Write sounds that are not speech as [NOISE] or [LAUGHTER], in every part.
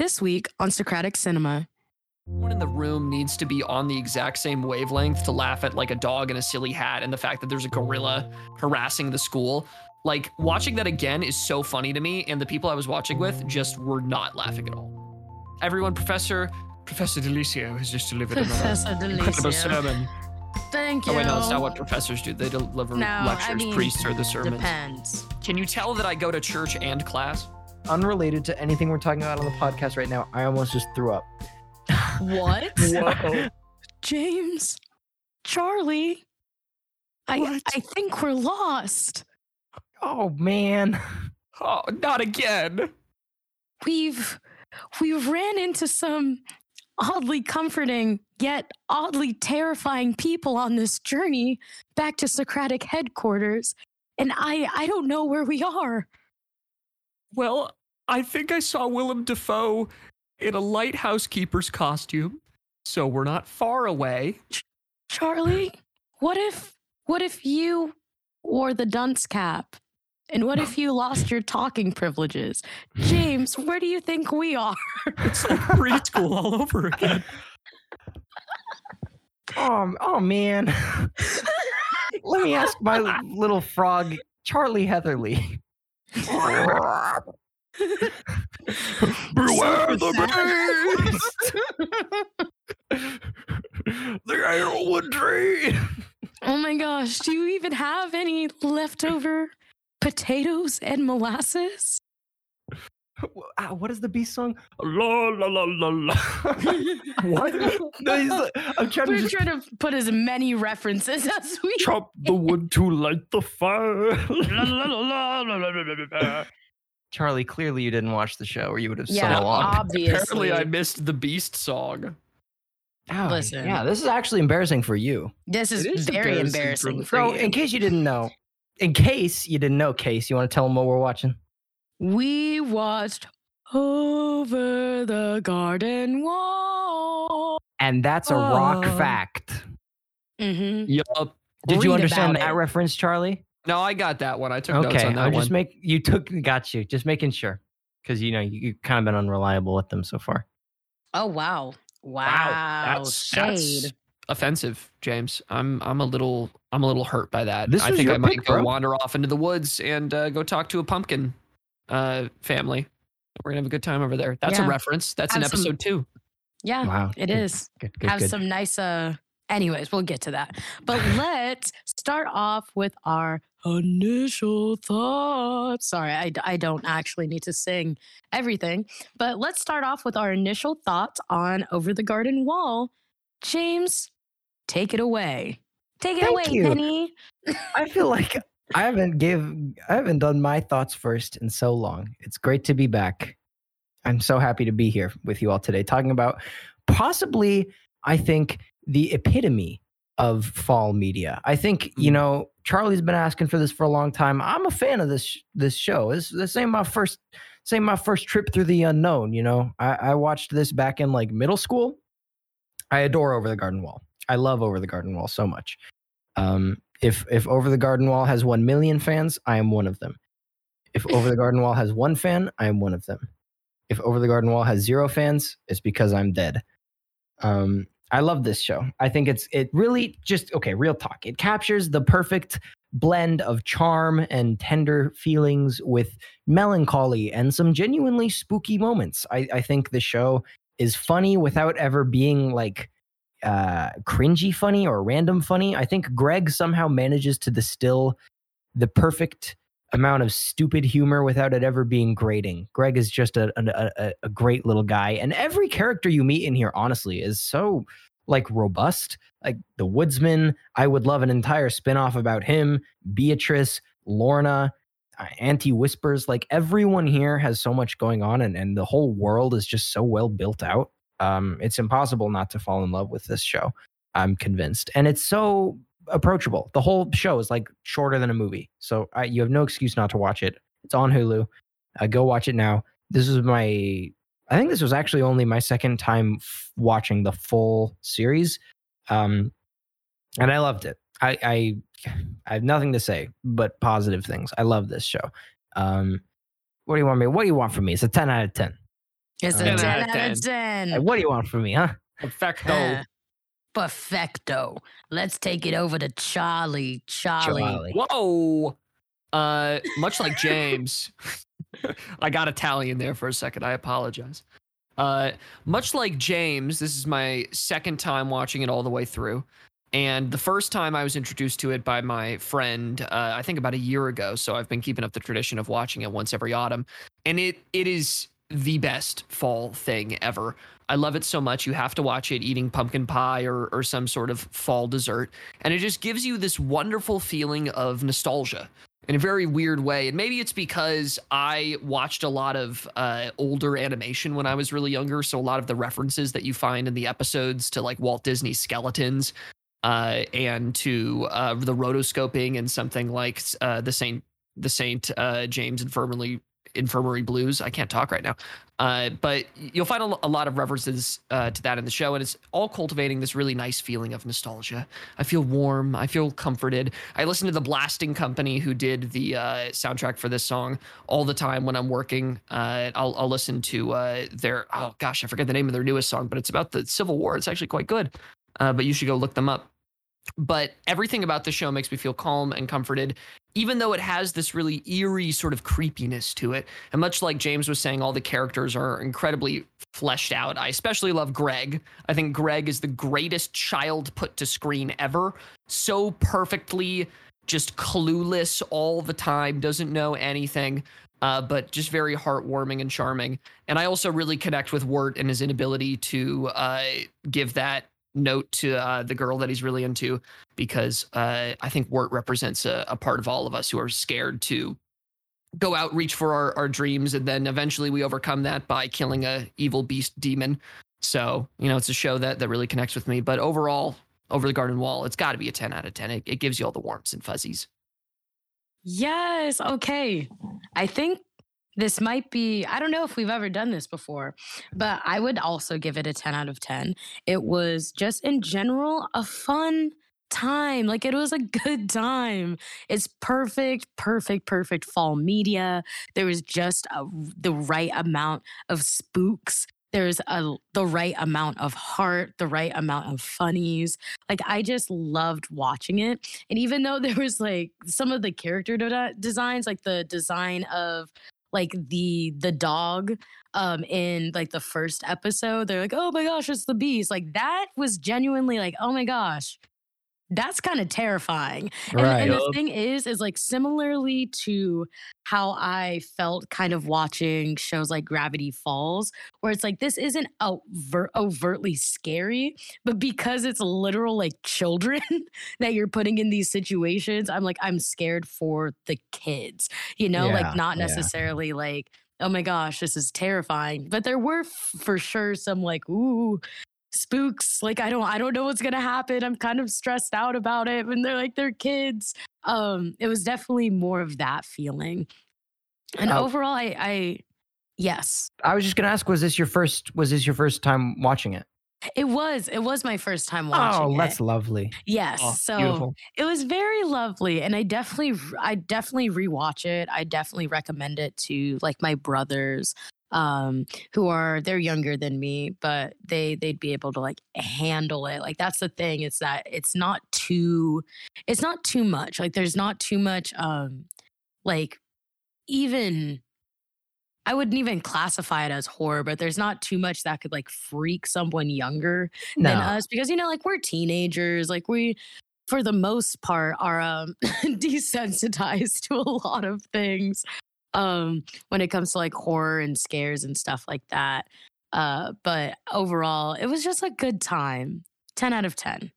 this week on Socratic Cinema. Everyone in the room needs to be on the exact same wavelength to laugh at like a dog in a silly hat and the fact that there's a gorilla harassing the school. Like watching that again is so funny to me, and the people I was watching with just were not laughing at all. Everyone, Professor Professor Delicio has just delivered [LAUGHS] Professor another incredible sermon. Thank you. Oh wait, no, that's not what professors do. They deliver No, I lectures. mean, Priests are the sermons. Depends. Can you tell that I go to church and class? Unrelated to anything we're talking about on the podcast right now, I almost just threw up. What? [LAUGHS] Whoa. James, Charlie, I What? I think we're lost. Oh man. oh, not again. We've we've ran into some oddly comforting yet oddly terrifying people on this journey back to Socratic headquarters, and I I don't know where we are. Well, I think I saw Willem Dafoe in a lighthouse keeper's costume, so we're not far away. Charlie, what if what if you wore the dunce cap? And what if you lost your talking privileges? James, where do you think we are? It's like preschool all over again. Oh, [LAUGHS] oh man. [LAUGHS] Let me ask my little frog, Charlie Heatherly. Beware the beast! the Ironwood tree. Oh my gosh, do you even have any leftover potatoes and molasses? Ah, what is the beast song? La la la la la. [LAUGHS] what? [LAUGHS] No, like, I'm trying We're to trying to put as many references [LAUGHS] as we chop the wood to light the fire. la, la, la, la, la, la, la, la. Charlie, clearly you didn't watch the show, or you would have yeah, sung along. Obviously, apparently I missed the Beast song. Oh, Listen, yeah, this is actually embarrassing for you. This is, is very embarrassing. embarrassing for so, you. in case you didn't know, in case you didn't know, case you want to tell them what we're watching we watched over the garden wall. And that's a rock Oh. fact. hmm Yup. Did you understand that it. reference, Charlie? No, I got that one. I took notes Okay, on that I one. just make you took got you. Just making sure because you know you, you've kind of been unreliable with them so far. Oh wow, wow, that's, shade. that's offensive, James. I'm I'm a little I'm a little hurt by that. This I think I might pick, go bro. wander off into the woods and uh, go talk to a pumpkin uh, family. We're gonna have a good time over there. That's Yeah. a reference. That's in Have some- episode two. Yeah, Wow, it good, is. Good, good, Have good. some nice. uh Anyways, we'll get to that. But [LAUGHS] let's start off with our initial thoughts. Sorry, I, I don't actually need to sing everything, but let's start off with our initial thoughts on Over the Garden Wall. James, take it away. Take it Thank away, you. Penny. I feel like I haven't give I haven't done my thoughts first in so long. It's great to be back. I'm so happy to be here with you all today, talking about possibly, I think, the epitome of fall media. I think you Mm. know Charlie's been asking for this for a long time. I'm a fan of this this show. This this ain't my first this ain't my first trip through the unknown. You know, I, I watched this back in like middle school. I adore Over the Garden Wall. I love Over the Garden Wall so much. Um, if if Over the Garden Wall has one million fans, I am one of them. If Over the Garden Wall has one fan, I am one of them. If Over the Garden Wall has zero fans, it's because I'm dead. Um, I love this show. I think it's it really just okay. Real talk. It captures the perfect blend of charm and tender feelings with melancholy and some genuinely spooky moments. I, I think the show is funny without ever being like uh cringy funny or random funny. I think Greg somehow manages to distill the perfect amount of stupid humor without it ever being grating. Greg is just a a, a, great little guy, and every character you meet in here, honestly, is so like robust. Like the Woodsman, I would love an entire spin-off about him. Beatrice, Lorna, uh, Auntie Whispers, like everyone here has so much going on, and and the whole world is just so well built out. Um, it's impossible not to fall in love with this show. I'm convinced, and it's so approachable. The whole show is like shorter than a movie, so I, you have no excuse not to watch it. It's on Hulu. Uh, go watch it now. This is my. I think this was actually only my second time f- watching the full series, um, and I loved it. I, I I have nothing to say but positive things. I love this show. Um, what do you want me? What do you want from me? It's a ten out of ten. It's a 10 10 out of out 10. of 10. Hey, what do you want from me, huh? Perfecto. Huh. Perfecto. Let's take it over to Charlie. Charlie. Charlie. Whoa. Uh, much like James, [LAUGHS] I got Italian there for a second. I apologize. Uh, much like James, this is my second time watching it all the way through. And the first time I was introduced to it by my friend, uh, I think about a year ago. So I've been keeping up the tradition of watching it once every autumn. And it it is the best fall thing ever. I love it so much. You have to watch it eating pumpkin pie or, or some sort of fall dessert. And it just gives you this wonderful feeling of nostalgia in a very weird way. And maybe it's because I watched a lot of uh, older animation when I was really younger. So a lot of the references that you find in the episodes to like Walt Disney skeletons uh, and to uh, the rotoscoping and something like uh, the Saint the Saint uh, James Infirmary Infirmary Blues. I can't talk right now, uh, but you'll find a, a lot of references uh, to that in the show, and it's all cultivating this really nice feeling of nostalgia. I feel warm. I feel comforted. I listen to the Blasting Company who did the uh, soundtrack for this song all the time when I'm working. Uh, I'll, I'll listen to uh, their oh gosh, I forget the name of their newest song, but it's about the Civil War. It's actually quite good. Uh, but you should go look them up but everything about the show makes me feel calm and comforted even though it has this really eerie sort of creepiness to it. And much like james was saying all the characters are incredibly fleshed out. I especially love greg. I think greg is the greatest child put to screen ever. So perfectly just clueless all the time doesn't know anything uh, but just very heartwarming and charming. And i also really connect with wirt and his inability to uh, give that note to uh, the girl that he's really into because uh, I think Wirt represents a, a part of all of us who are scared to go out, reach for our, our dreams, and then eventually we overcome that by killing a evil beast demon. So you know, it's a show that that really connects with me. But overall, over the garden wall, it's got to be a ten out of ten. It, it gives you all the warmth and fuzzies. Yes. Okay. I think this might be, I don't know if we've ever done this before, but I would also give it a 10 out of 10. It was just in general a fun time. Like it was a [LAUGHS] good time. It's perfect, perfect, perfect fall media. There was just a, the right amount of spooks. There's a the right amount of heart, the right amount of funnies. Like I just loved watching it. And even though there was like some of the character de- designs, like the design of like the the dog um in like the first episode they're like oh my gosh it's the beast. Like that was genuinely like oh my gosh that's kind of terrifying and, Right. and the thing is is like similarly to how i felt kind of watching shows like gravity falls where it's like this isn't overt, overtly scary but because it's literal like children [LAUGHS] that you're putting in these situations i'm like i'm scared for the kids you know Yeah, like not yeah. necessarily like oh my gosh this is terrifying but there were f- for sure some like ooh spooks like i don't i don't know what's gonna happen i'm kind of stressed out about it and they're like they're kids um it was definitely more of that feeling and Oh. overall i i yes I was just gonna ask, was this your first? Was this your first time watching it? it was it was my first time watching Oh, that's it lovely. yes Oh, so beautiful. it was very lovely and i definitely i definitely rewatch it i definitely recommend it to like my brothers um who are they're younger than me but they they'd be able to like handle it like that's the thing it's that it's not too it's not too much like there's not too much um like even I wouldn't even classify it as horror, but there's not too much that could like freak someone younger No, than us because you know like we're teenagers like we for the most part are um [LAUGHS] desensitized to a lot of things um when it comes to like horror and scares and stuff like that uh but overall it was just a good time 10 out of 10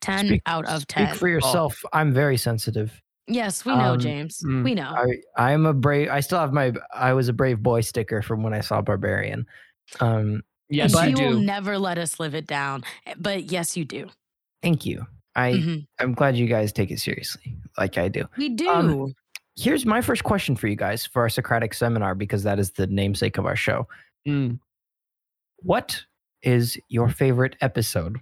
10 Speak- out of 10. speak 10 for yourself. I'm very sensitive. yes we know Um, james mm, we know I I'm a brave. I still have my I was a brave boy sticker from when I saw Barbarian. Um, Yes, and you you will never let us live it down eh, but yes you do thank you. I Mhm. I'm glad you guys take it seriously, like I do. we do Um, Here's my first question for you guys for our Socratic seminar because that is the namesake of our show. Mm. What is your favorite episode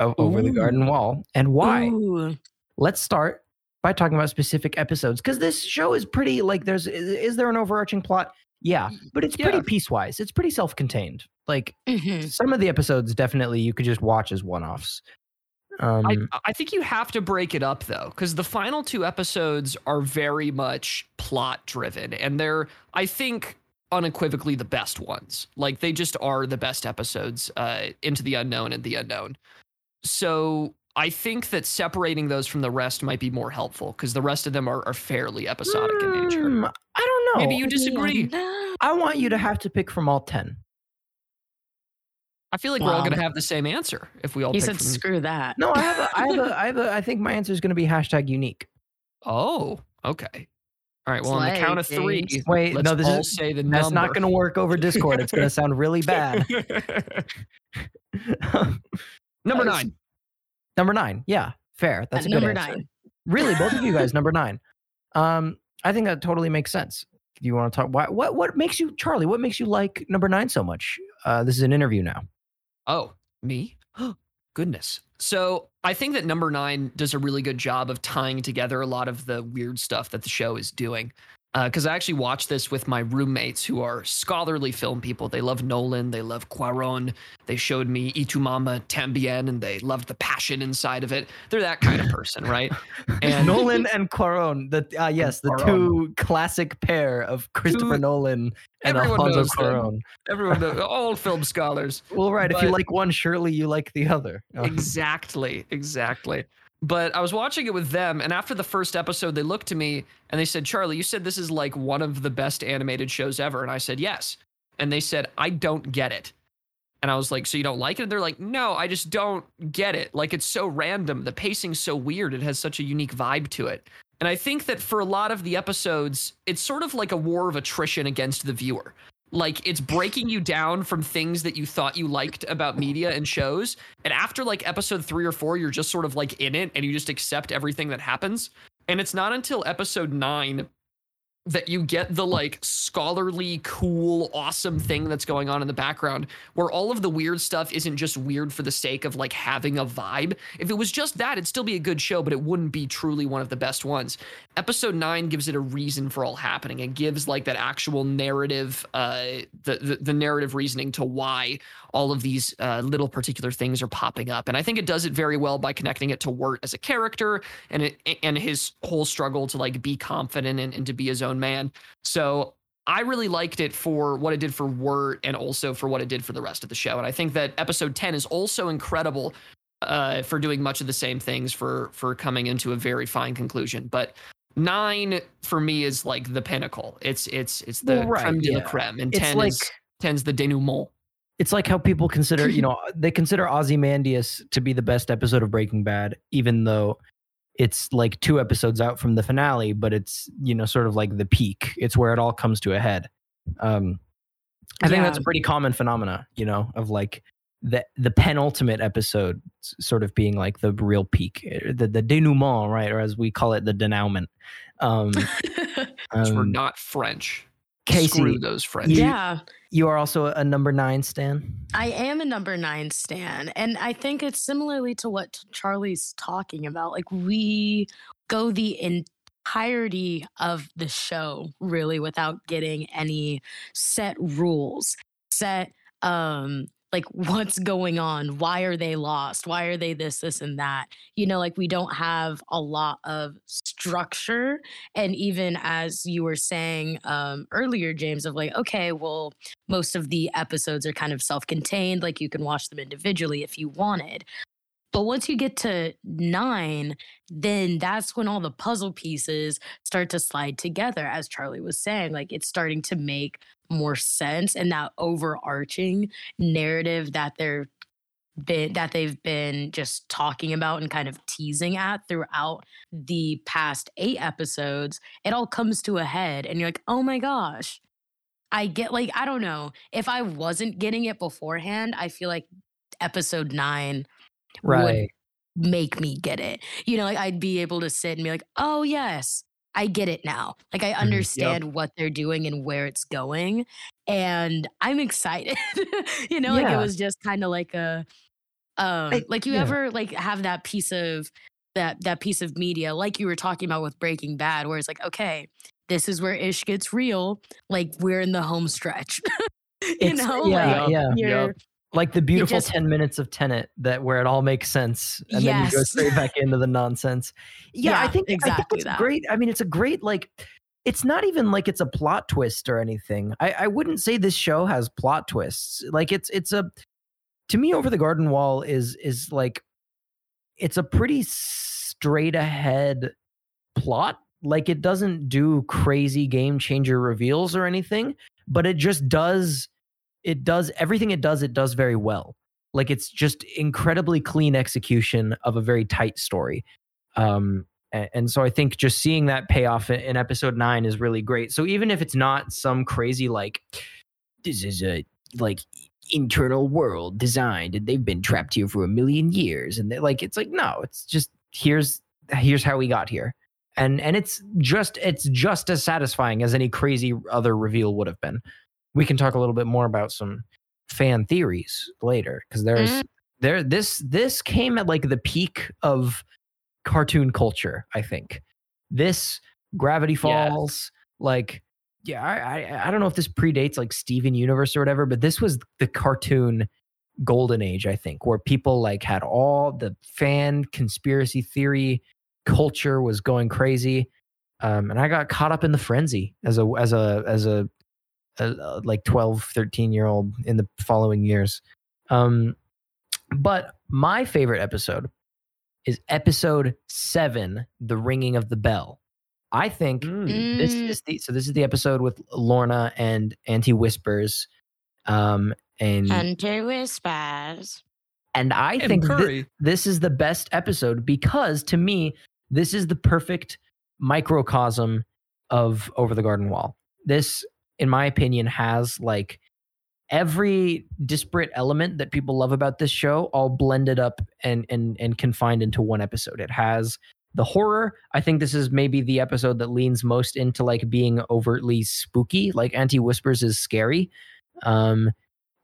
of Over the Garden Wall and why? Ooh. Let's start by talking about specific episodes because this show is pretty like there's is, there an overarching plot? Yeah, but it's pretty piecewise. It's pretty self-contained. Like Mhm. some of the episodes, definitely you could just watch as one-offs. Um, I, I think you have to break it up though, because the final two episodes are very much plot driven, and they're, I think, unequivocally the best ones. Like they just are the best episodes, uh, into the unknown and the unknown. So I think that separating those from the rest might be more helpful because the rest of them are, are fairly episodic in nature. mm, I don't know. Maybe you disagree. I want you to have to pick from all ten. I feel like we're all going to have the same answer if we all You said from. screw that. No, I have a, I have a, [LAUGHS] I have a, I think my answer is going to be hashtag unique. Oh, okay. All right. Well, on the count of three, James. Wait, let's no, this all is- say the That's not going to work over Discord. It's going to sound really [LAUGHS] bad. [LAUGHS] Number Nice. nine. number nine. Yeah, fair. That's a good number answer. nine. Really, both of you guys, number nine. Um, I think that totally makes sense. Do you want to talk? Why, what what makes you, Charlie? What makes you like number nine so much? Uh, this is an interview now. Oh, me? [GASPS] Goodness. So I think that number nine does a really good job of tying together a lot of the weird stuff that the show is doing. Because I actually watched this with my roommates who are scholarly film people. They love Nolan, they love Cuarón. They showed me Y Tu Mamá También, and they loved the passion inside of it. They're that kind of person, right? [LAUGHS] And Nolan and Cuarón. The uh, yes, the Cuarón. two classic pair of Christopher Two- Nolan and Alfonso knows them. Everyone, knows- [LAUGHS] all film scholars. Well, right. if you like one, surely you like the other. Uh, [LAUGHS] exactly exactly but i was watching it with them and after the first episode they looked to me and they said charlie you said this is like one of the best animated shows ever. And i said yes. And they said i don't get it. And i was like so you don't like it? And they're like no i just don't get it. Like it's so random. The pacing's so weird. It has such a unique vibe to it. And i think that for a lot of the episodes it's sort of like a war of attrition against the viewer like it's breaking you down from things that you thought you liked about media and shows. And after like episode 3 or 4 you're just sort of like in it and you just accept everything that happens. And it's not until episode 9 that you get the like scholarly cool awesome thing that's going on in the background where all of the weird stuff isn't just weird for the sake of like having a vibe. If it was just that it'd still be a good show but it wouldn't be truly one of the best ones. Episode 9 gives it a reason for all happening. It gives like that actual narrative uh the the, the narrative reasoning to why all of these uh, little particular things are popping up. And i think it does it very well by connecting it to wirt as a character and it and his whole struggle to like be confident and, and to be his own man so I really liked it for what it did for Wirt and also for what it did for the rest of the show. And I think that episode 10 is also incredible uh, for doing much of the same things for for coming into a very fine conclusion. But nine for me is like the pinnacle. It's it's it's the Well, right, creme de la creme, and It's 10 like is 10's the denouement. it's like how people consider, you [LAUGHS] know, they consider Ozymandias to be the best episode of Breaking Bad, even though it's like two episodes out from the finale, but it's you know sort of like the peak. It's where it all comes to a head. Um, I think that's a pretty common phenomena, you know, of like the the penultimate episode sort of being like the real peak, eh, the the denouement, right, or as we call it, the denouement. Um, [LAUGHS] 'cause we're um, not French. Casey, Screw those friends. yeah. you are also a number nine stan. I am a number nine stan. And I think it's similarly to what Charlie's talking about. Like, we go the entirety of the show really without getting any set rules, set, um, like what's going on? Why are they lost? Why are they this this and that? You know like we don't have a lot of structure and even as you were saying um earlier james of like okay well most of the episodes are kind of self-contained like you can watch them individually if you wanted but once you get to nine then that's when all the puzzle pieces start to slide together as charlie was saying like it's starting to make more sense and that overarching narrative that they're been that they've been just talking about and kind of teasing at throughout the past eight episodes it all comes to a head and you're like oh my gosh I get like I don't know if I wasn't getting it beforehand. I feel like episode nine would make me get it. You know, like I'd be able to sit and be like, oh yes, I get it now. Like I understand what they're doing and where it's going, and I'm excited. [LAUGHS] you know, like it was just kind of like a, um, I- like you yeah. ever like have that piece of that that piece of media, like you were talking about with Breaking Bad, where it's like, okay, this is where ish gets real. Like we're in the home stretch. [LAUGHS] you It's- know, yeah, like yeah. you're Yep. Like the beautiful just- 10 minutes of Tenet that where it all makes sense and then you go straight back [LAUGHS] into the nonsense. Yeah, I Yeah, think I think exactly it's that. great. I mean, it's a great like it's not even like it's a plot twist or anything. I, I wouldn't say this show has plot twists. Like it's it's a to me over the garden wall is is like it's a pretty straight ahead plot. Like it doesn't do crazy game changer reveals or anything, but it just does it does everything it does it does very well. Like it's just incredibly clean execution of a very tight story. Um a- and, so I think just seeing that payoff in, in episode 9 is really great. So even if it's not some crazy like this is a like internal world designed and they've been trapped here for a million years and they're like it's like no it's just here's here's how we got here and and it's just it's just as satisfying as any crazy other reveal would have been we can talk a little bit more about some fan theories later because there's Mm. there this this came at like the peak of cartoon culture i think this gravity falls like yeah I, I i don't know if this predates like steven universe or whatever but this was the cartoon golden age i think where people like had all the fan conspiracy theory culture was going crazy um and i got caught up in the frenzy as a as a as a, a, a like 12 13 year old in the following years um but my favorite episode is episode 7 the ringing of the bell i think Mm. this Mm, is the so this is the episode with Lorna and Auntie Whispers, um, and Hunter whispers. and I And think thi- Curry. this is the best episode because to me this is the perfect microcosm of Over the Garden Wall. This, in my opinion, has like every disparate element that people love about this show all blended up and and and confined into one episode. It has the horror. I think this is maybe the episode that leans most into like being overtly spooky. Like Auntie Whispers is scary. Um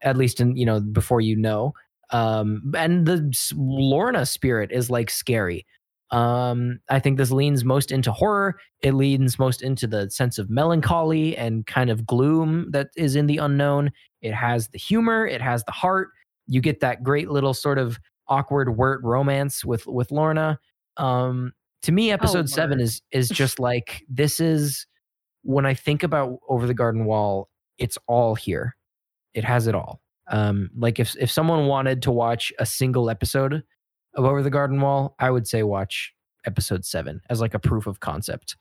at least in you know before you know um and the lorna spirit is like scary um i think this leans most into horror. It leans most into the sense of melancholy and kind of gloom that is in the unknown. It has the humor it has the heart. You get that great little sort of awkward wirt romance with with lorna. Um to me episode 7 is is just like this is when i think about over the garden wall it's all here. It has it all. Um like if if someone wanted to watch a single episode of over the garden wall i would say watch episode 7 as like a proof of concept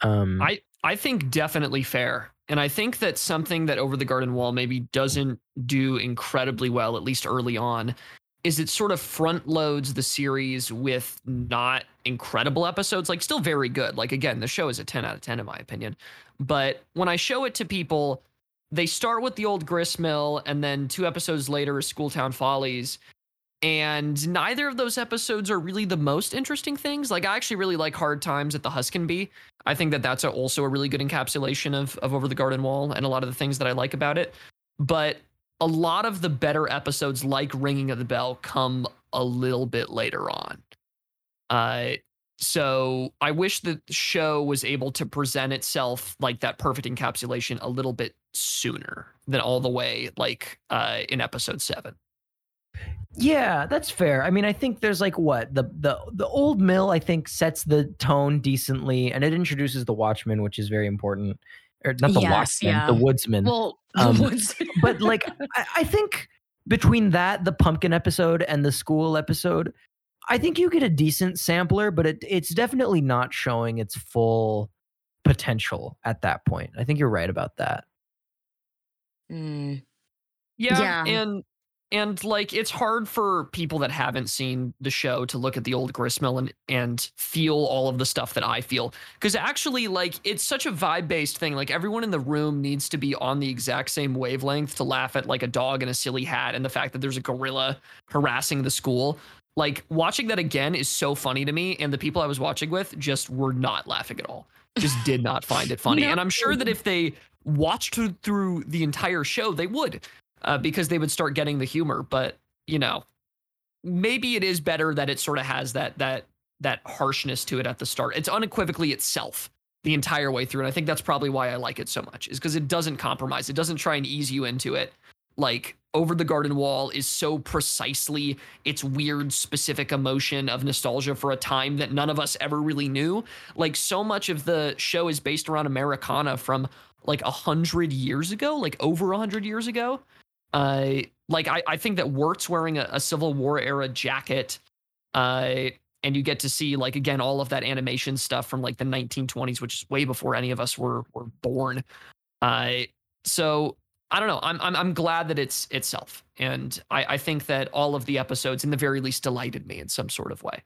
um I I think definitely fair. And I think that something that Over the Garden Wall maybe doesn't do incredibly well, at least early on, is it sort of front loads the series with not incredible episodes, like still very good. Like again, the show is a 10 out of 10 in my opinion. But when I show it to people, they start with the old gristmill and then two episodes later is Schooltown Follies. And neither of those episodes are really the most interesting things. Like I actually really like Hard Times at the Huskin Bee. I think that that's a, also a really good encapsulation of of Over the Garden Wall and a lot of the things that I like about it. But a lot of the better episodes, like Ringing of the Bell, come a little bit later on. Uh, so I wish the show was able to present itself like that perfect encapsulation a little bit sooner than all the way like uh, in episode seven. Yeah, that's fair. I mean, I think there's like what the the the old mill. I think sets the tone decently, and it introduces the Watchman, which is very important. Or not the Yes, Watchman, yeah. [LAUGHS] the Woodsman. Well, Um, what's- [LAUGHS] but like, I, I think between that, the pumpkin episode, and the school episode, I think you get a decent sampler, but it it's definitely not showing its full potential at that point. I think you're right about that. Mm, Yeah, Yeah. and and like it's hard for people that haven't seen the show to look at the old gristmill and and feel all of the stuff that I feel because actually like it's such a vibe based thing. Like everyone in the room needs to be on the exact same wavelength to laugh at like a dog in a silly hat and the fact that there's a gorilla harassing the school. Like watching that again is so funny to me, and the people I was watching with just were not laughing at all. Just did not find it funny, [LAUGHS] and I'm sure that if they watched through the entire show, they would uh, because they would start getting the humor. But you know, maybe it is better that it sort of has that that that harshness to it at the start. It's unequivocally itself the entire way through. And I think that's probably why I like it so much, is because it doesn't compromise. It doesn't try and ease you into it. Like Over the Garden Wall is so precisely its weird, specific emotion of nostalgia for a time that none of us ever really knew. Like so much of the show is based around Americana from like a hundred years ago, like over a hundred years ago. Uh, like I, I think that Wirt's wearing a, a Civil War era jacket. Uh, and you get to see like again all of that animation stuff from like the 1920s which is way before any of us were were born uh so i don't know i'm i'm, I'm glad that it's itself and I, I think that all of the episodes in the very least delighted me in some sort of way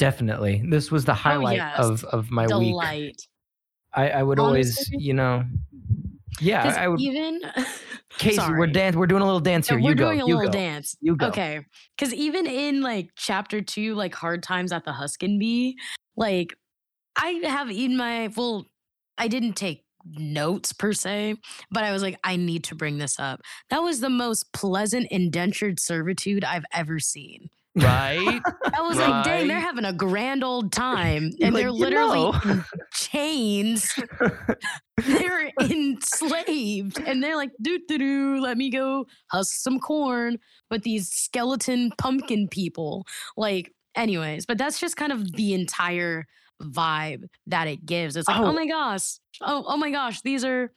Definitely. This was the highlight yes. of of my week. Delight. I, I would always, you know, yeah, I would. even [LAUGHS] Casey, we're sorry. dance. We're doing a little dance Yeah, here. we're you go. doing a you little go. dance. You go. Okay. Because even in like chapter two, like hard times at the Huskin Bee, like I have in my well, I didn't take notes per se, but I was like, I need to bring this up. That was the most pleasant indentured servitude I've ever seen. Right [LAUGHS] I was like, dang, they're having a grand old time. [LAUGHS] And like, they're "You literally know." in chains. [LAUGHS] they're enslaved. And they're like, doo doo doo, let me go husk some corn But these skeleton pumpkin people. Like, anyways, but that's just kind of the entire vibe that it gives. It's like, oh, Oh. my gosh. Oh, oh my gosh, these are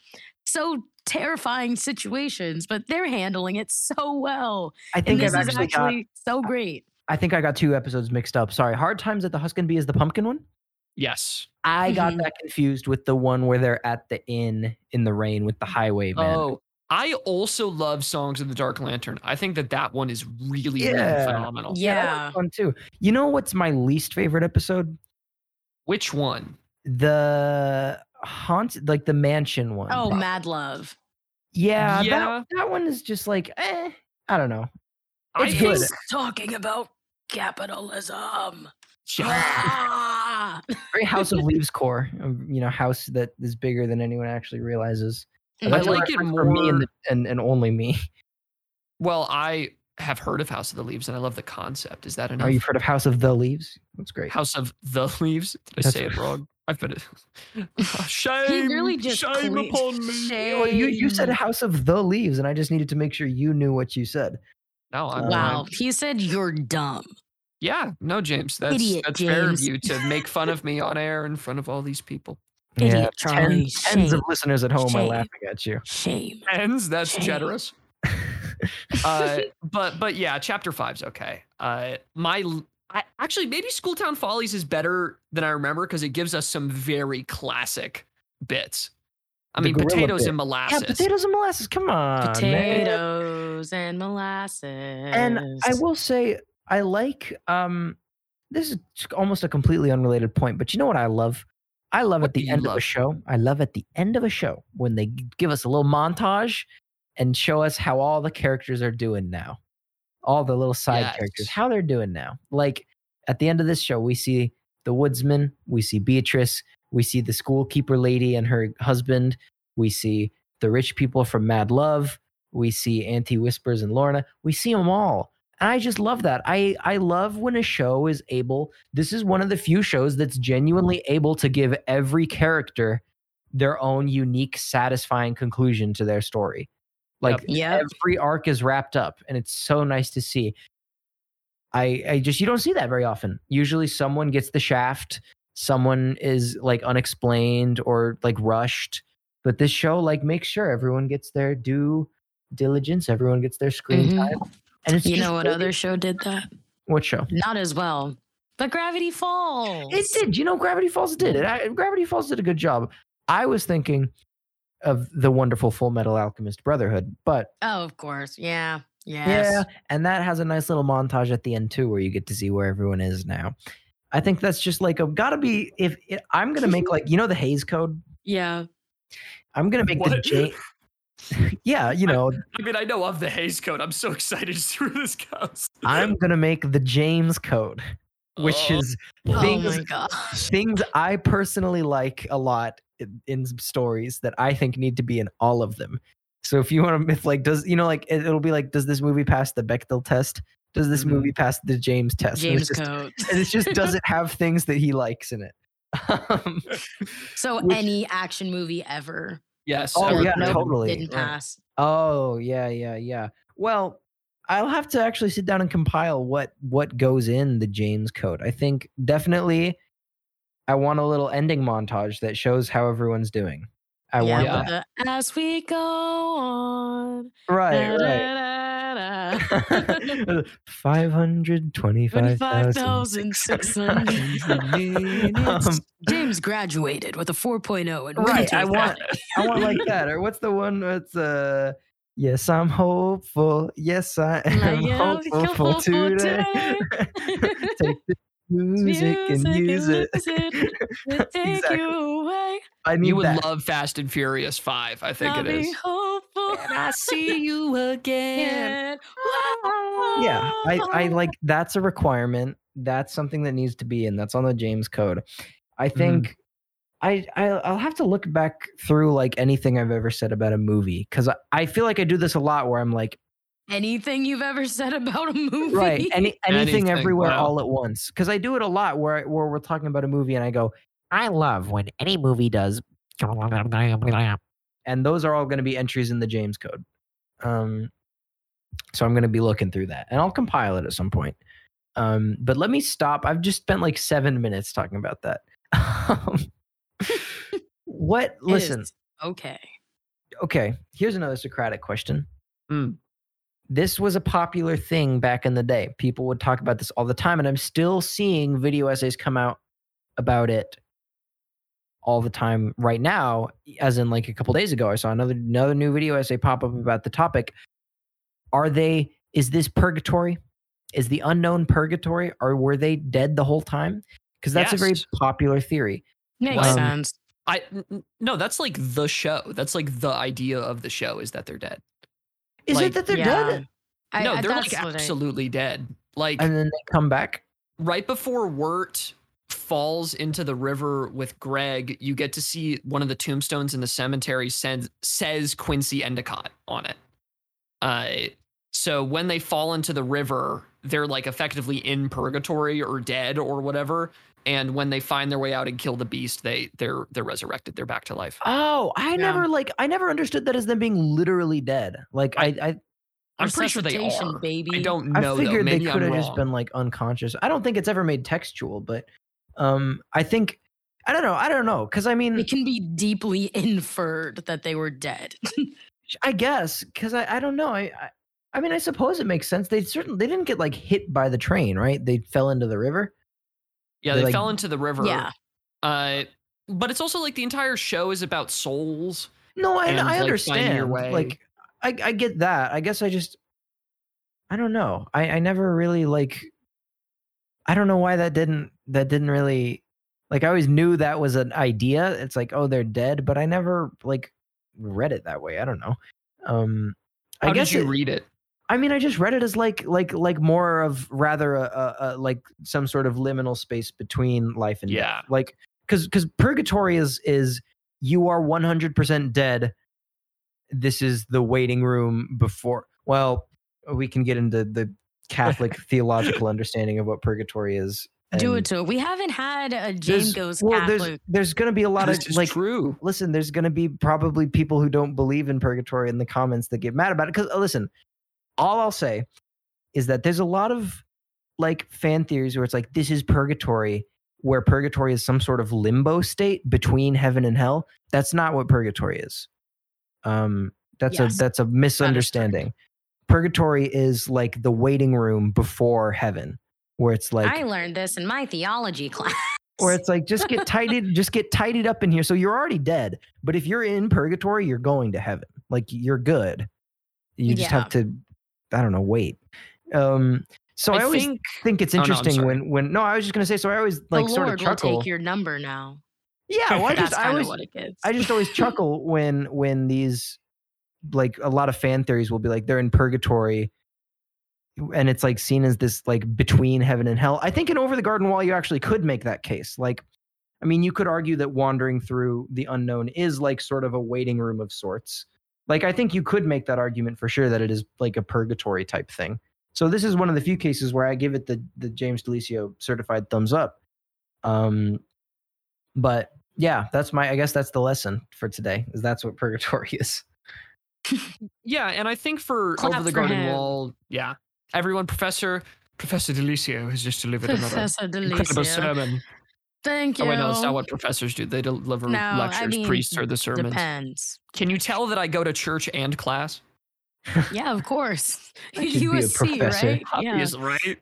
so terrifying situations, but they're handling it so well. I And think this I've is actually, got. actually so great. I think I got two episodes mixed up. Sorry. Hard times at the Huskin Bee is the pumpkin one. yes I got Mhm. that confused with the one where they're at the inn in the rain with the highway man. oh i also love songs of the dark lantern i think that that one is really Yeah. really phenomenal Yeah. one's fun too. You know what's my least favorite episode? which one The haunt, like the mansion one. Oh, Pro- Mad Love. Yeah, Yeah. That, that one is just like, eh, I don't know. I It's hate- good. talking about capitalism. Yeah. Ah! Very House of [LAUGHS] Leaves core, you know, house that is bigger than anyone actually realizes. Mhm. That's like it reference for me and, more- the- and, and only me. well i have heard of house of the leaves and i love the concept is that enough Oh, you've heard of House of the Leaves? That's great. House of the Leaves. Did I That's say it wrong? I've been. [LAUGHS] [LAUGHS] shame. He really just shame cle- upon me. shame. Well, you, you said Shame. House of the Leaves, and I just needed to make sure you knew what you said. No, I'm Wow. I'm- He said you're dumb. yeah, no, James. That's Idiot, that's fair of you to make fun of [LAUGHS] me on air in front of all these people. Idiot, Charlie. tens, tens of listeners at home are laughing at you. Shame. Ends. That's Shame. generous. [LAUGHS] Uh, but but yeah, chapter five's okay. Uh, my l- I, actually maybe Schooltown Follies is better than I remember because it gives us some very classic bits. I mean, potatoes bit. and yeah, molasses. potatoes and molasses. Come on, man. Potatoes and molasses. And I will say, I like. Um, this is almost a completely unrelated point, but you know what I love? I love What at the do you end of a show. I love at the end of a show when they give us a little montage and show us how all the characters are doing now, all the little side characters, how they're doing now. Like at the end of this show, we see the woodsman, we see Beatrice, we see the schoolkeeper lady and her husband, we see the rich people from Mad Love, we see Auntie Whispers and Lorna, we see them all. And I just love that. I I love when a show is able. This is one of the few shows that's genuinely able to give every character their own unique, satisfying conclusion to their story. Like Yep. every arc is wrapped up, and it's so nice to see. I I just you don't see that very often. Usually, someone gets the shaft, someone is like unexplained or like rushed. But this show like makes sure everyone gets their due diligence, everyone gets their screen Mhm. time. And it's You know what really- other show did that? what show? Not as well. But Gravity Falls. It did. You know, Gravity Falls did it. I, Gravity Falls did a good job. I was thinking of the wonderful Full Metal Alchemist Brotherhood, but Oh, of course. Yeah. Yes. yeah, and that has a nice little montage at the end too, where you get to see where everyone is now. I think that's just like a gotta be. If it, I'm gonna make like you know the Hays Code, Yeah. I'm gonna make the What? J. [LAUGHS] yeah, you know, I mean, I know of the Hays Code. I'm so excited [LAUGHS] to see where this goes. I'm gonna make the James Code, which Oh, is Oh things my gosh. things I personally like a lot in, in stories that I think need to be in all of them. So if you want to, if like, does you know, like it, will be like, does this movie pass the Bechdel test? does this movie mm-hmm. pass the James test? James and just, Code. And it just [LAUGHS] doesn't have things that he likes in it. Um, so which, any action movie ever. Yes. Oh ever, yeah, totally. Didn't pass. Oh yeah, yeah, yeah. Well, I'll have to actually sit down and compile what what goes in the James Code. I think definitely, I want a little ending montage that shows how everyone's doing. I yeah, want that. As we go on. Right. Da, right. Da, da, [LAUGHS] 525,600 [LAUGHS] um, [LAUGHS] James graduated with a 4.0 right. I want, I want like that. Or what's the one that's uh, Yes, I'm hopeful. Yes, I am, I hopeful, hopeful, today. today. Take this music, and use it. [LAUGHS] Take Exactly. you away. I need You would that. love Fast and Furious Five. I think it is. I'll it be hopeful. And I see you again. again. yeah, I, I like that's a requirement. That's something that needs to be in. That's on the James Code. I mm-hmm. think I, I I'll have to look back through like anything I've ever said about a movie because I, I feel like I do this a lot where I'm like anything you've ever said about a movie. right any [LAUGHS] anything, Anything, everywhere wow. all at once because I do it a lot where where we're talking about a movie and I go I love when any movie does [LAUGHS] and those are all going to be entries in the James Code. Um, so I'm going to be looking through that, and I'll compile it at some point. Um, but let me stop. I've just spent like seven minutes talking about that. [LAUGHS] Um, what? Listen. Okay. Okay. Here's another Socratic question. Mm. This was a popular thing back in the day. People would talk about this all the time, and I'm still seeing video essays come out about it all the time right now. As in, like a couple days ago, I saw another another new video essay pop up about the topic. Are they? Is this purgatory? Is the unknown purgatory? Or were they dead the whole time? Because that's a very popular theory. Makes Um, sense. I n- n- no, that's like the show. That's like the idea of the show is that they're dead. Is like- it that they're Yeah. dead I- no, I- they're like that's what I- absolutely dead. Like and then they come back? right before Wirt falls into the river with Greg, you get to see one of the tombstones in the cemetery says says Quincy Endicott on it. Uh, so when they fall into the river, they're like effectively in purgatory or dead or whatever. And when they find their way out and kill the beast, they they're they're resurrected. They're back to life. Oh, I Yeah. never like I never understood that as them being literally dead. Like I I, I'm pretty sure they are. baby. I don't know. I figured though. they could have just been like unconscious. I don't think it's ever made textual, but um I think I don't know. I don't know cuz I mean It can be deeply [LAUGHS] inferred that they were dead. [LAUGHS] I guess cuz I I don't know. I, I I mean I suppose it makes sense. They certainly they didn't get like hit by the train, right? They fell into the river. Yeah, They, they like- fell into the river. yeah. Uh, but it's also like the entire show is about souls. No, and, And, I like, understand. your way. Like I I get that. I guess I just I don't know. I I never really like I don't know why that didn't that didn't really like I always knew that was an idea. It's like, oh, they're dead, but I never like read it that way. I don't know. Um How I guess did you it- read it? I mean, I just read it as like like like more of rather a, a, a like some sort of liminal space between life and Yeah. death. Like because because purgatory is is you are one hundred percent dead. This is the waiting room before. Well, we can get into the Catholic [LAUGHS] theological understanding of what purgatory is. Do it to it. We haven't had a Jane Goes well, Catholic. There's there's gonna be a lot This of is like true. listen, there's going to be probably people who don't believe in purgatory in the comments that get mad about it. Because uh, listen, all I'll say is that there's a lot of like fan theories where it's like this is purgatory, where purgatory is some sort of limbo state between heaven and hell. That's not what purgatory is. Um, that's Yes, a that's a misunderstanding. Purgatory is like the waiting room before heaven, where it's like I learned this in my theology [LAUGHS] class. or it's like just get tidied just get tidied up in here so you're already dead but if you're in purgatory you're going to heaven like you're good you just have to i don't know wait um so i, I always think, think it's Oh, no, interesting when when no i was just going to say so i always like the sort Lord of chuckle will take your number now. yeah well, i [LAUGHS] That's just i always of what it gets. I just always [LAUGHS] chuckle when when these like a lot of fan theories will be like they're in purgatory and it's like seen as this like between heaven and hell. I think in Over the Garden Wall you actually could make that case. Like I mean you could argue that wandering through the unknown is like sort of a waiting room of sorts. Like I think you could make that argument for sure that it is like a purgatory type thing. So this is one of the few cases where I give it the the James Delisio certified thumbs up. Um but yeah, that's my. I guess that's the lesson for today. Is that's what [LAUGHS] purgatory is. [LAUGHS] Yeah, and I think for Clap Over the for Garden him. Wall, yeah, everyone, Professor Professor Delicio has just delivered another Professor incredible Delicia. sermon. Thank you. Oh wait, no, that's not what professors do. They deliver No, I lectures. mean, Priests are the sermons. Depends. Can you tell that I go to church and class? Yeah, of course. [LAUGHS] I [LAUGHS] could be a USC, professor. right? Obvious, right?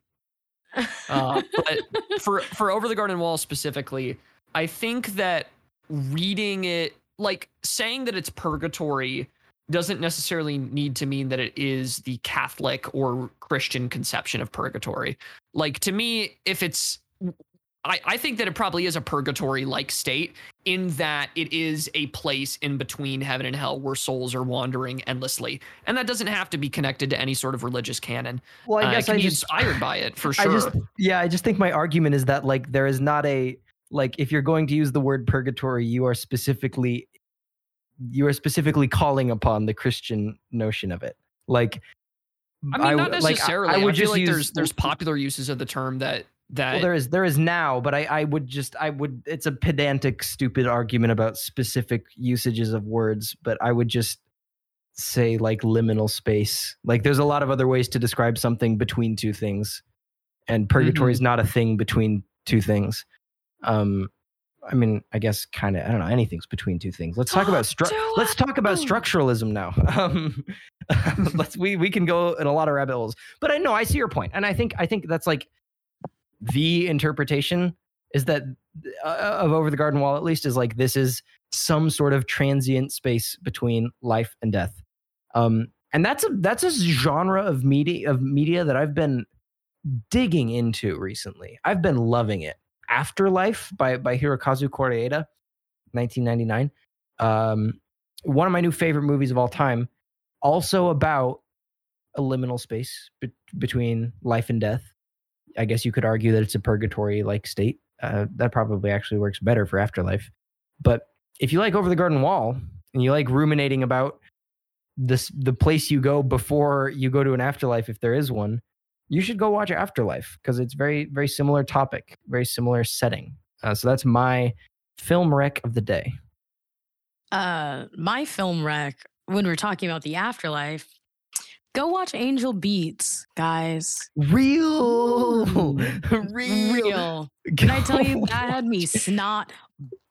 [LAUGHS] Uh, but for for Over the Garden Wall specifically, I think that reading it, like saying that it's purgatory, doesn't necessarily need to mean that it is the Catholic or Christian conception of purgatory. Like to me, if it's I, I think that it probably is a purgatory like state in that it is a place in between heaven and hell where souls are wandering endlessly. And that doesn't have to be connected to any sort of religious canon. Well, Uh, I it guess can I be just inspired by it for [LAUGHS] I sure. just yeah, I just think my argument is that like there is not a like if you're going to use the word purgatory, you are specifically you are specifically calling upon the Christian notion of it. Like I mean, not w- like, necessarily. I, would feel just like use- there's there's popular uses of the term that that well, there is there is now, but I I would just I would it's a pedantic, stupid argument about specific usages of words, but I would just say like liminal space. Like there's a lot of other ways to describe something between two things, and purgatory is not a thing between two things. Um, I mean, I guess kind of I don't know. Anything's between two things. Let's talk about [GASPS] stru- Let's talk about structuralism now. [LAUGHS] Um, [LAUGHS] let's we we can go in a lot of rabbit holes, but I know I see your point, and I think I think that's like the interpretation is that uh, of over the garden wall at least is like this is some sort of transient space between life and death. Um and that's a that's a genre of media of media that i've been digging into recently. I've been loving it. Afterlife by by hirokazu koreeda 1999 um one of my new favorite movies of all time. Also about a liminal space be- between life and death I guess you could argue that it's a purgatory like state. Uh, that probably actually works better for afterlife. But if you like Over the Garden Wall and you like ruminating about this, the place you go before you go to an afterlife, if there is one, you should go watch Afterlife because it's very, very similar topic, very similar setting. Uh, so that's my film wreck of the day. Uh, my film wreck when we're talking about the afterlife, go watch Angel Beats, guys. Real, [LAUGHS] real. Real. Can I tell you that had me snot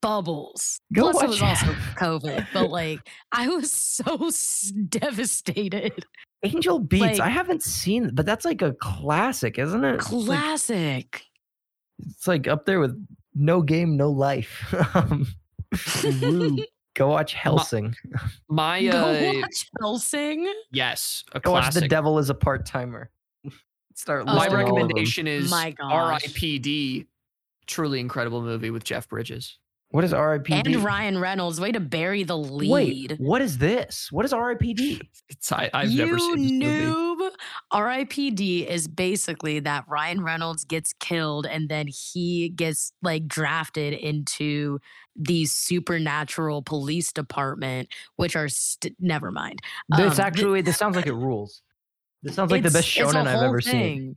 bubbles. Go Plus, it was also [LAUGHS] COVID, but like I was so s- devastated. Angel Beats. Like- I haven't seen, it, but that's like a classic, isn't it? Classic. it's like up there with No Game, No Life. [LAUGHS] Um, woo. Go watch Hellsing. [LAUGHS] my Go uh, watch Hellsing. yes, a Go watch The. Devil is a Part Timer. [LAUGHS] Start Oh, my listing all of them. recommendation is My gosh. R.I.P.D. Truly incredible movie with Jeff Bridges. What is R.I.P.D.? And Ryan Reynolds. Way to bury the lead. Wait, what is this? What is R.I.P.D.? [LAUGHS] It's I, I've you never seen this movie. noob. R.I.P.D. is basically that Ryan Reynolds gets killed and then he gets like drafted into the supernatural police department, which are st- never mind. This Um, th- actually, this sounds like it rules. This sounds like the best It's- it's shonen I've whole ever seen.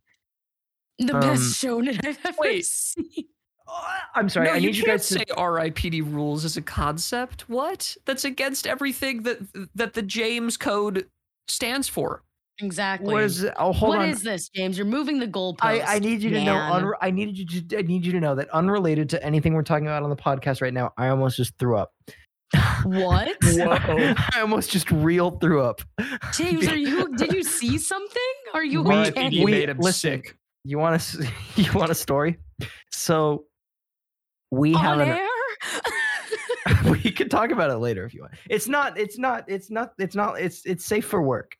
The Um, best shonen [LAUGHS] I've ever wait. seen. Oh, I'm sorry. no, I you need you can't guys to say R.I.P.D. rules as a concept. What? That's against everything that that the James Code stands for. Exactly. What is? Oh, hold What on. is this, James? You're moving the goalpost. I, I need you to know. man. Unre- I need you to. I need you to know that unrelated to anything we're talking about on the podcast right now, I almost just threw up. what? [LAUGHS] Whoa! [LAUGHS] I almost just real threw up. James, are you? Did you [LAUGHS] see something? Are you We- okay? R.I.P.D. we- made him listen, sick. You want a, You want a story? So we have On an. air? [LAUGHS] [LAUGHS] we could talk about it later if you want. It's not. It's not. It's not. It's not. It's it's safe for work.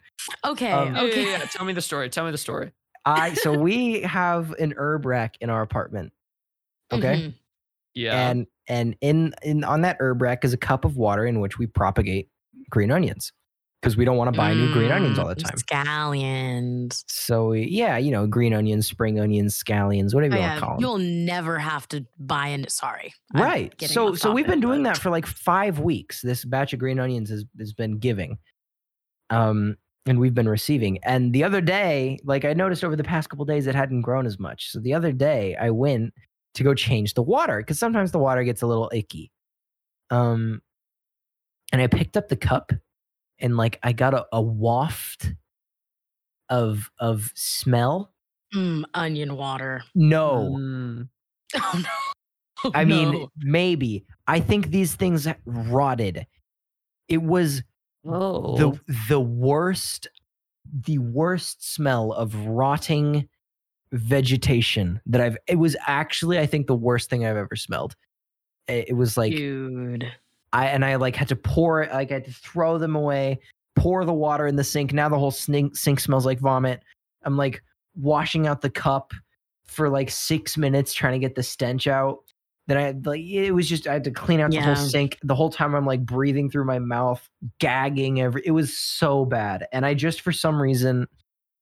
okay. Um, okay. yeah, yeah. Tell me the story. Tell me the story. I so [LAUGHS] we have an herb rack in our apartment. Okay. Mhm. Yeah. and and in in on that herb rack is a cup of water in which we propagate green onions because we don't want to buy new green onions all the Mm, time. Scallions. So we, yeah, you know, green onions, spring onions, scallions, whatever Oh, you want to call them. you'll never have to buy into. Sorry. Right. So so we've been doing that for like five weeks. This batch of green onions has has been giving. Um and we've been receiving. And the other day, like I noticed over the past couple days it hadn't grown as much. So the other day I went to go change the water because sometimes the water gets a little icky. Um, and I picked up the cup and like I got a, a waft of of smell. Mm, onion water. No, Mm. [LAUGHS] Oh no. I mean maybe. I think these things rotted. It was Oh. the the worst the worst smell of rotting vegetation that I've it was actually I think the worst thing I've ever smelled. It, it was like dude. I and I like had to pour it like I had to throw them away, pour the water in the sink. Now the whole sink sink smells like vomit. I'm like washing out the cup for like 6 minutes trying to get the stench out. Then I had like it was just I had to clean out the whole sink. The whole time I'm like breathing through my mouth, gagging every it was so bad. And I just for some reason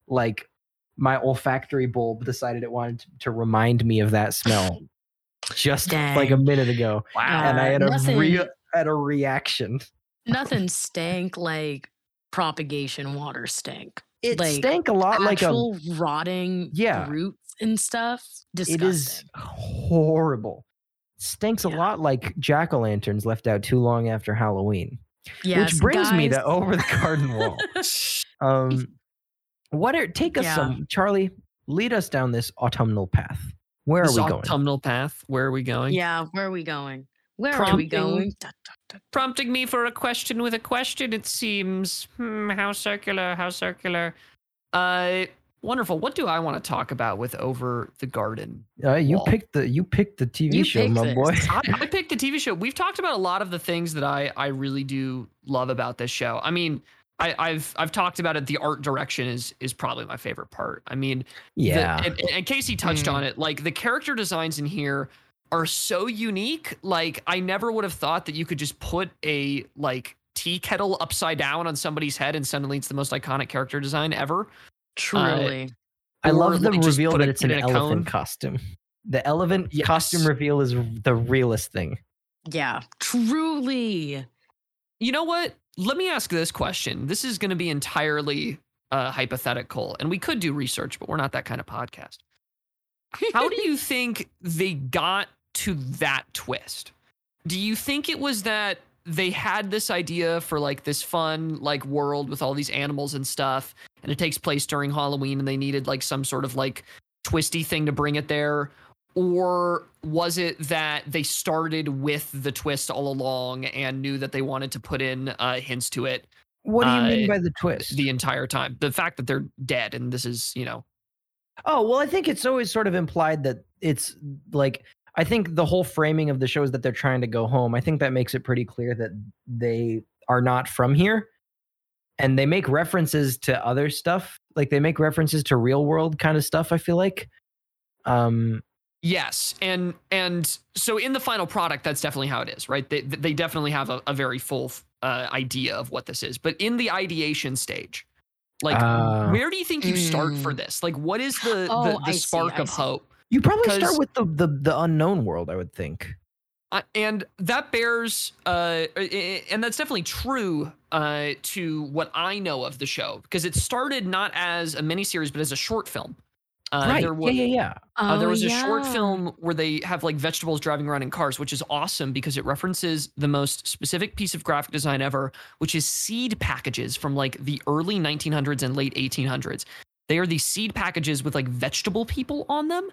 like my olfactory bulb decided it wanted to, remind me of that smell [LAUGHS] just like a minute ago wow. and I had a real had a reaction. Nothing stank like propagation water stank. It like, stank a lot like a rotting Yeah. roots and stuff. Disgusting. it is horrible. Stinks a lot like jack o' lanterns left out too long after Halloween. Yes, Which brings me to over the garden [LAUGHS] wall. Um, what are take us Yeah. some Charlie? Lead us down this autumnal path. Where This are we going? autumnal path. Where are we going? yeah, where are we going? Where are we going? Da, da, da. Prompting me for a question with a question, it seems. Hmm, how circular, how circular. Uh, wonderful. What do I want to talk about with Over the Garden? Uh, you wall? picked the you picked the TV You show, my this. boy. [LAUGHS] I, I picked the TV show. We've talked about a lot of the things that I I really do love about this show. I mean, I, I've I've talked about it. The art direction is is probably my favorite part. I mean, the- Yeah, and, and Casey touched Mm. on it. Like the character designs in here are so unique. Like I never would have thought that you could just put a like tea kettle upside down on somebody's head and suddenly it's the most iconic character design ever. Truly. I love the reveal that it- it's an it in a elephant cone. costume. The elephant costume reveal is the realest thing. yeah. Truly. You know what? Let me ask this question. This is going to be entirely uh, hypothetical, and we could do research, but we're not that kind of podcast. How do you [LAUGHS] think they got to that twist? Do you think it was that they had this idea for like this fun like world with all these animals and stuff, and it takes place during Halloween, and they needed like some sort of like twisty thing to bring it there? Or was it that they started with the twist all along and knew that they wanted to put in uh, hints to it What do you mean Uh, by the twist? the entire time? The fact that they're dead and this is, you know, Oh, well, I think it's always sort of implied that it's like I think the whole framing of the show is that they're trying to go home. I think that makes it pretty clear that they are not from here. And they make references to other stuff. Like they make references to real world kind of stuff, I feel like. Um Yes, and and so in the final product, that's definitely how it is, right? They they definitely have a, a very full uh, idea of what this is, but in the ideation stage, like Ah. where do you think you start for Mm. this? Like, what is the Oh, the, the spark I of hope? You probably start with the, the the unknown world, I would think. Uh, and that bears, uh, i- i- and that's definitely true uh, to what I know of the show because it started not as a miniseries but as a short film. Uh, right. There was, yeah, yeah, yeah. Uh, there Oh, was a short film where they have like vegetables driving around in cars, which is awesome because it references the most specific piece of graphic design ever, which is seed packages from like the early 1900s and late 1800s. They are these seed packages with like vegetable people on them.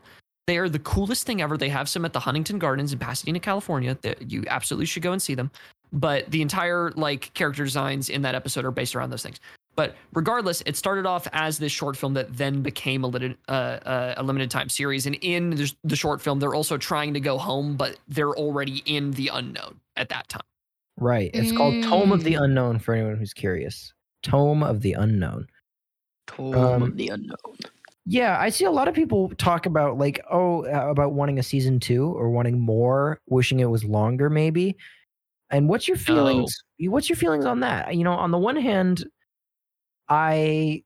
They are the coolest thing ever. They have some at the Huntington Gardens in Pasadena, California. That you absolutely should go and see them. But the entire like character designs in that episode are based around those things. But regardless, it started off as this short film that then became a limited, uh, uh, a limited time series. And in the, the short film, they're also trying to go home, but they're already in the unknown at that time. Right. It's called Tome of the Mm. Unknown for anyone who's curious. Tome of the Unknown. Tome Um, of the unknown. Yeah, I see a lot of people talk about like, oh, uh, about wanting a season two or wanting more, wishing it was longer, maybe. And what's your feelings? What's your feelings on that? You know, on the one hand, I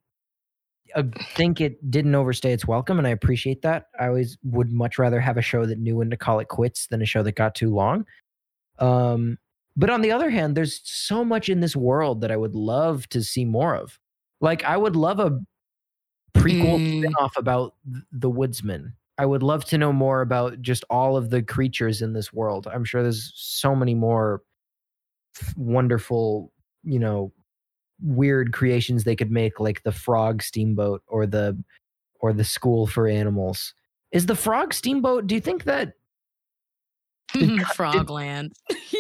uh, think it didn't overstay its welcome, and I appreciate that. I always would much rather have a show that knew when to call it quits than a show that got too long. Um, but on the other hand, there's so much in this world that I would love to see more of. Like, I would love a prequel Mm. spin-off about the woodsman. I would love to know more about just all of the creatures in this world. I'm sure there's so many more wonderful, you know, weird creations they could make, like the frog steamboat or the or the school for animals. Is the frog steamboat? Do you think that Frogland. [LAUGHS]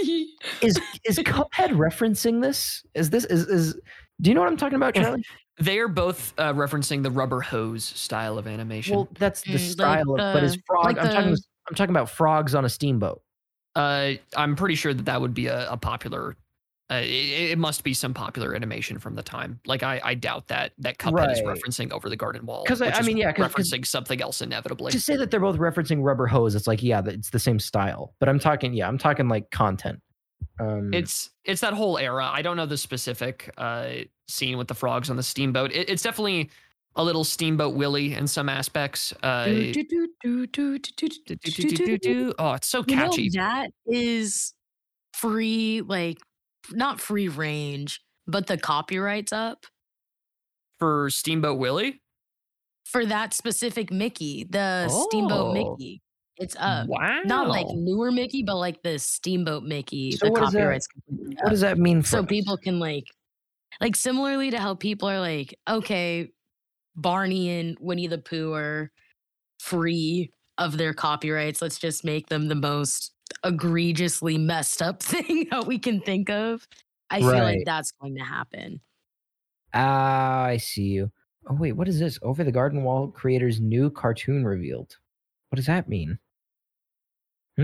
is is Cuphead referencing this? Is this is is? Do you know what I'm talking about, Charlie? They are both uh, referencing the rubber hose style of animation. Well, that's the Mm, like style of, but is the- frog? like I'm talking. the- I'm talking about frogs on a steamboat. uh, I'm pretty sure that that would be a, a popular. Uh, it, it must be some popular animation from the time. Like I, I doubt that that Cuphead is Right. referencing over the garden wall. 'Cause I- which I is mean, yeah, 'cause- 'cause- referencing something else inevitably. To say that they're both referencing rubber hose, it's like yeah, that- it's the same style. But I'm talking, yeah, I'm talking like content. Um, it's it's that whole era. I don't know the specific uh, scene with the frogs on the steamboat. It, it's definitely a little Steamboat Willie in some aspects. Uh, oh, it's so catchy. You know, that is free, like not free range, but the copyright's up for Steamboat Willie. For that specific Mickey, the oh. Steamboat Mickey. It's up. wow. Not like newer Mickey, but like the Steamboat Mickey. So the what does that- copyright's completely what does that mean? For so us? people can like like similarly to how people are like okay barney and winnie the pooh are free of their copyrights let's just make them the most egregiously messed up [LAUGHS] thing that we can think of i feel like that's going to happen Ah, I see you. Oh wait, what is this? Over the garden wall creator's new cartoon revealed. What does that mean?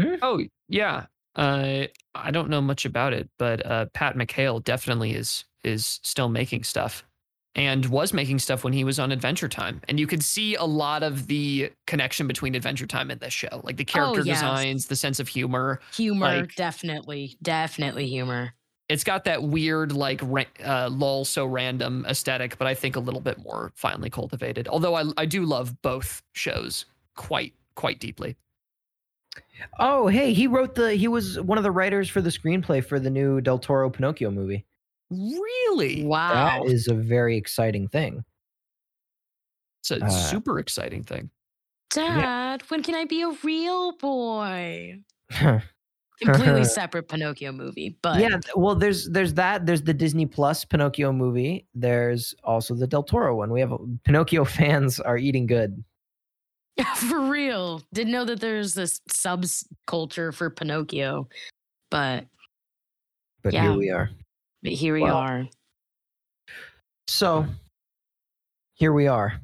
Hmm? Oh yeah. Uh, I don't know much about it, but uh, Pat McHale definitely is is still making stuff, and was making stuff when he was on Adventure Time, and you could see a lot of the connection between Adventure Time and this show, like the character Oh, yes. designs, the sense of humor. humor Like- definitely definitely humor It's got that weird like uh, lol so random aesthetic, but I think a little bit more finely cultivated. Although I I do love both shows quite quite deeply. Oh, hey, he wrote the. He was one of the writers for the screenplay for the new Del Toro Pinocchio movie. Really, wow That is a very exciting thing. it's a uh, super exciting thing. dad when can i be a real boy [LAUGHS] completely separate pinocchio movie but yeah, well, there's there's that. There's the Disney Plus Pinocchio movie. There's also the Del Toro one. We have Pinocchio [LAUGHS] fans are eating good. [LAUGHS] for real. Didn't know that there's this subculture for Pinocchio, but, But Yeah. here we are. but here we Well, are. So here we are.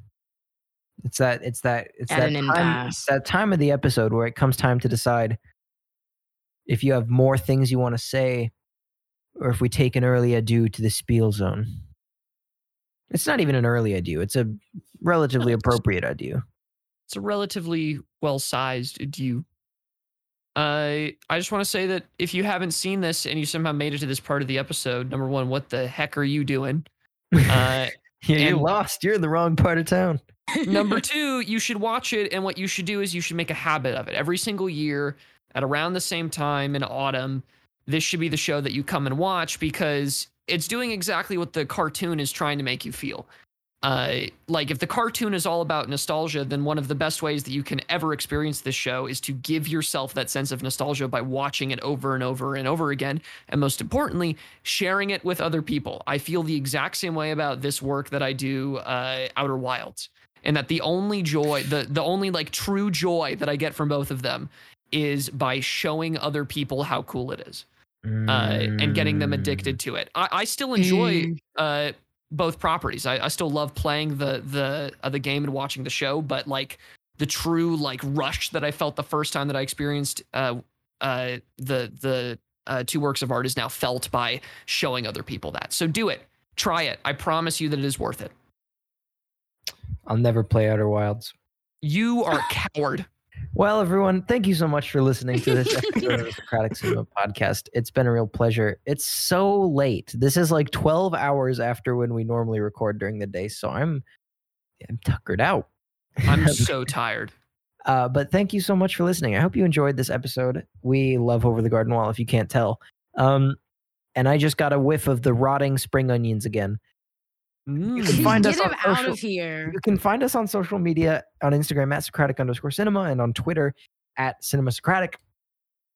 It's that it's that it's At that time, impasse. it's that time of the episode where it comes time to decide if you have more things you want to say or if we take an early adieu to the spiel zone. It's not even an early adieu. It's a relatively appropriate adieu. It's a relatively well sized due. Uh, I just want to say that if you haven't seen this and you somehow made it to this part of the episode, number one, what the heck are you doing? Uh, [LAUGHS] Yeah, you're lost. You're in the wrong part of town. number [LAUGHS] two, you should watch it, and what you should do is you should make a habit of it. Every single year, at around the same time in autumn, this should be the show that you come and watch because it's doing exactly what the cartoon is trying to make you feel. Uh, like if the cartoon is all about nostalgia, then one of the best ways that you can ever experience this show is to give yourself that sense of nostalgia by watching it over and over and over again. And most importantly, sharing it with other people. I feel the exact same way about this work that I do, uh, Outer Wilds, and that the only joy, the the only like true joy that I get from both of them is by showing other people how cool it is uh, and getting them Mm. addicted to it. I, I still enjoy Mm. uh, both properties. I, I still love playing the the uh, the game and watching the show, but like the true like rush that I felt the first time that I experienced uh, uh, the the uh, two works of art is now felt by showing other people that. So do it, try it. I promise you that it is worth it. I'll never play Outer Wilds. You are a coward. Well, everyone, thank you so much for listening to this [LAUGHS] episode of the Socratic Cinema Podcast. It's been a real pleasure. It's so late. This is like 12 hours after when we normally record during the day, so I'm I'm tuckered out. I'm [LAUGHS] so tired. Uh, but thank you so much for listening. I hope you enjoyed this episode. We love Over the Garden Wall, if you can't tell. Um, and I just got a whiff of the rotting spring onions again. Mm. can find Get us him on out of here. You can find us on social media on Instagram at Socratic underscore cinema and on Twitter at Cinema Socratic.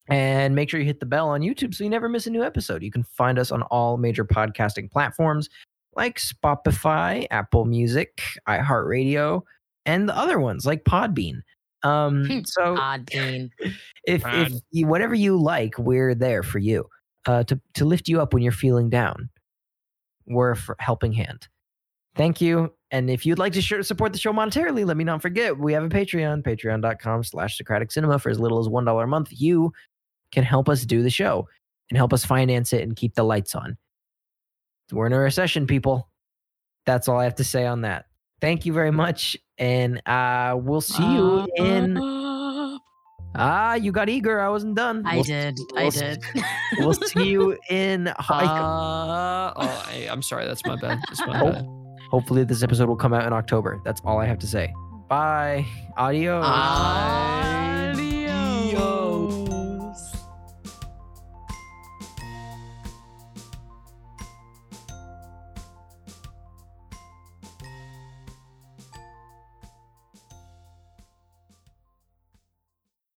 And make sure you hit the bell on YouTube so you never miss a new episode. You can find us on all major podcasting platforms like Spotify, Apple Music, iHeartRadio, and the other ones like Podbean. Um, [LAUGHS] so Podbean. [LAUGHS] if if you, whatever you like, we're there for you uh, to to lift you up when you're feeling down. We're a helping hand. Thank you. And if you'd like to sh- support the show monetarily, let me not forget we have a Patreon, patreon.com slash Socratic Cinema for as little as $1 a month. You can help us do the show and help us finance it and keep the lights on. We're in a recession, people. That's all I have to say on that. Thank you very much. And uh, we'll see you in. Ah, you got eager. I wasn't done. I We'll- did. I we'll- did. We'll see you in. [LAUGHS] I- Uh, oh, I, I'm sorry. That's my bad. That's my Oh. bad. Hopefully, this episode will come out in October. That's all I have to say. Bye. Adios. Bye.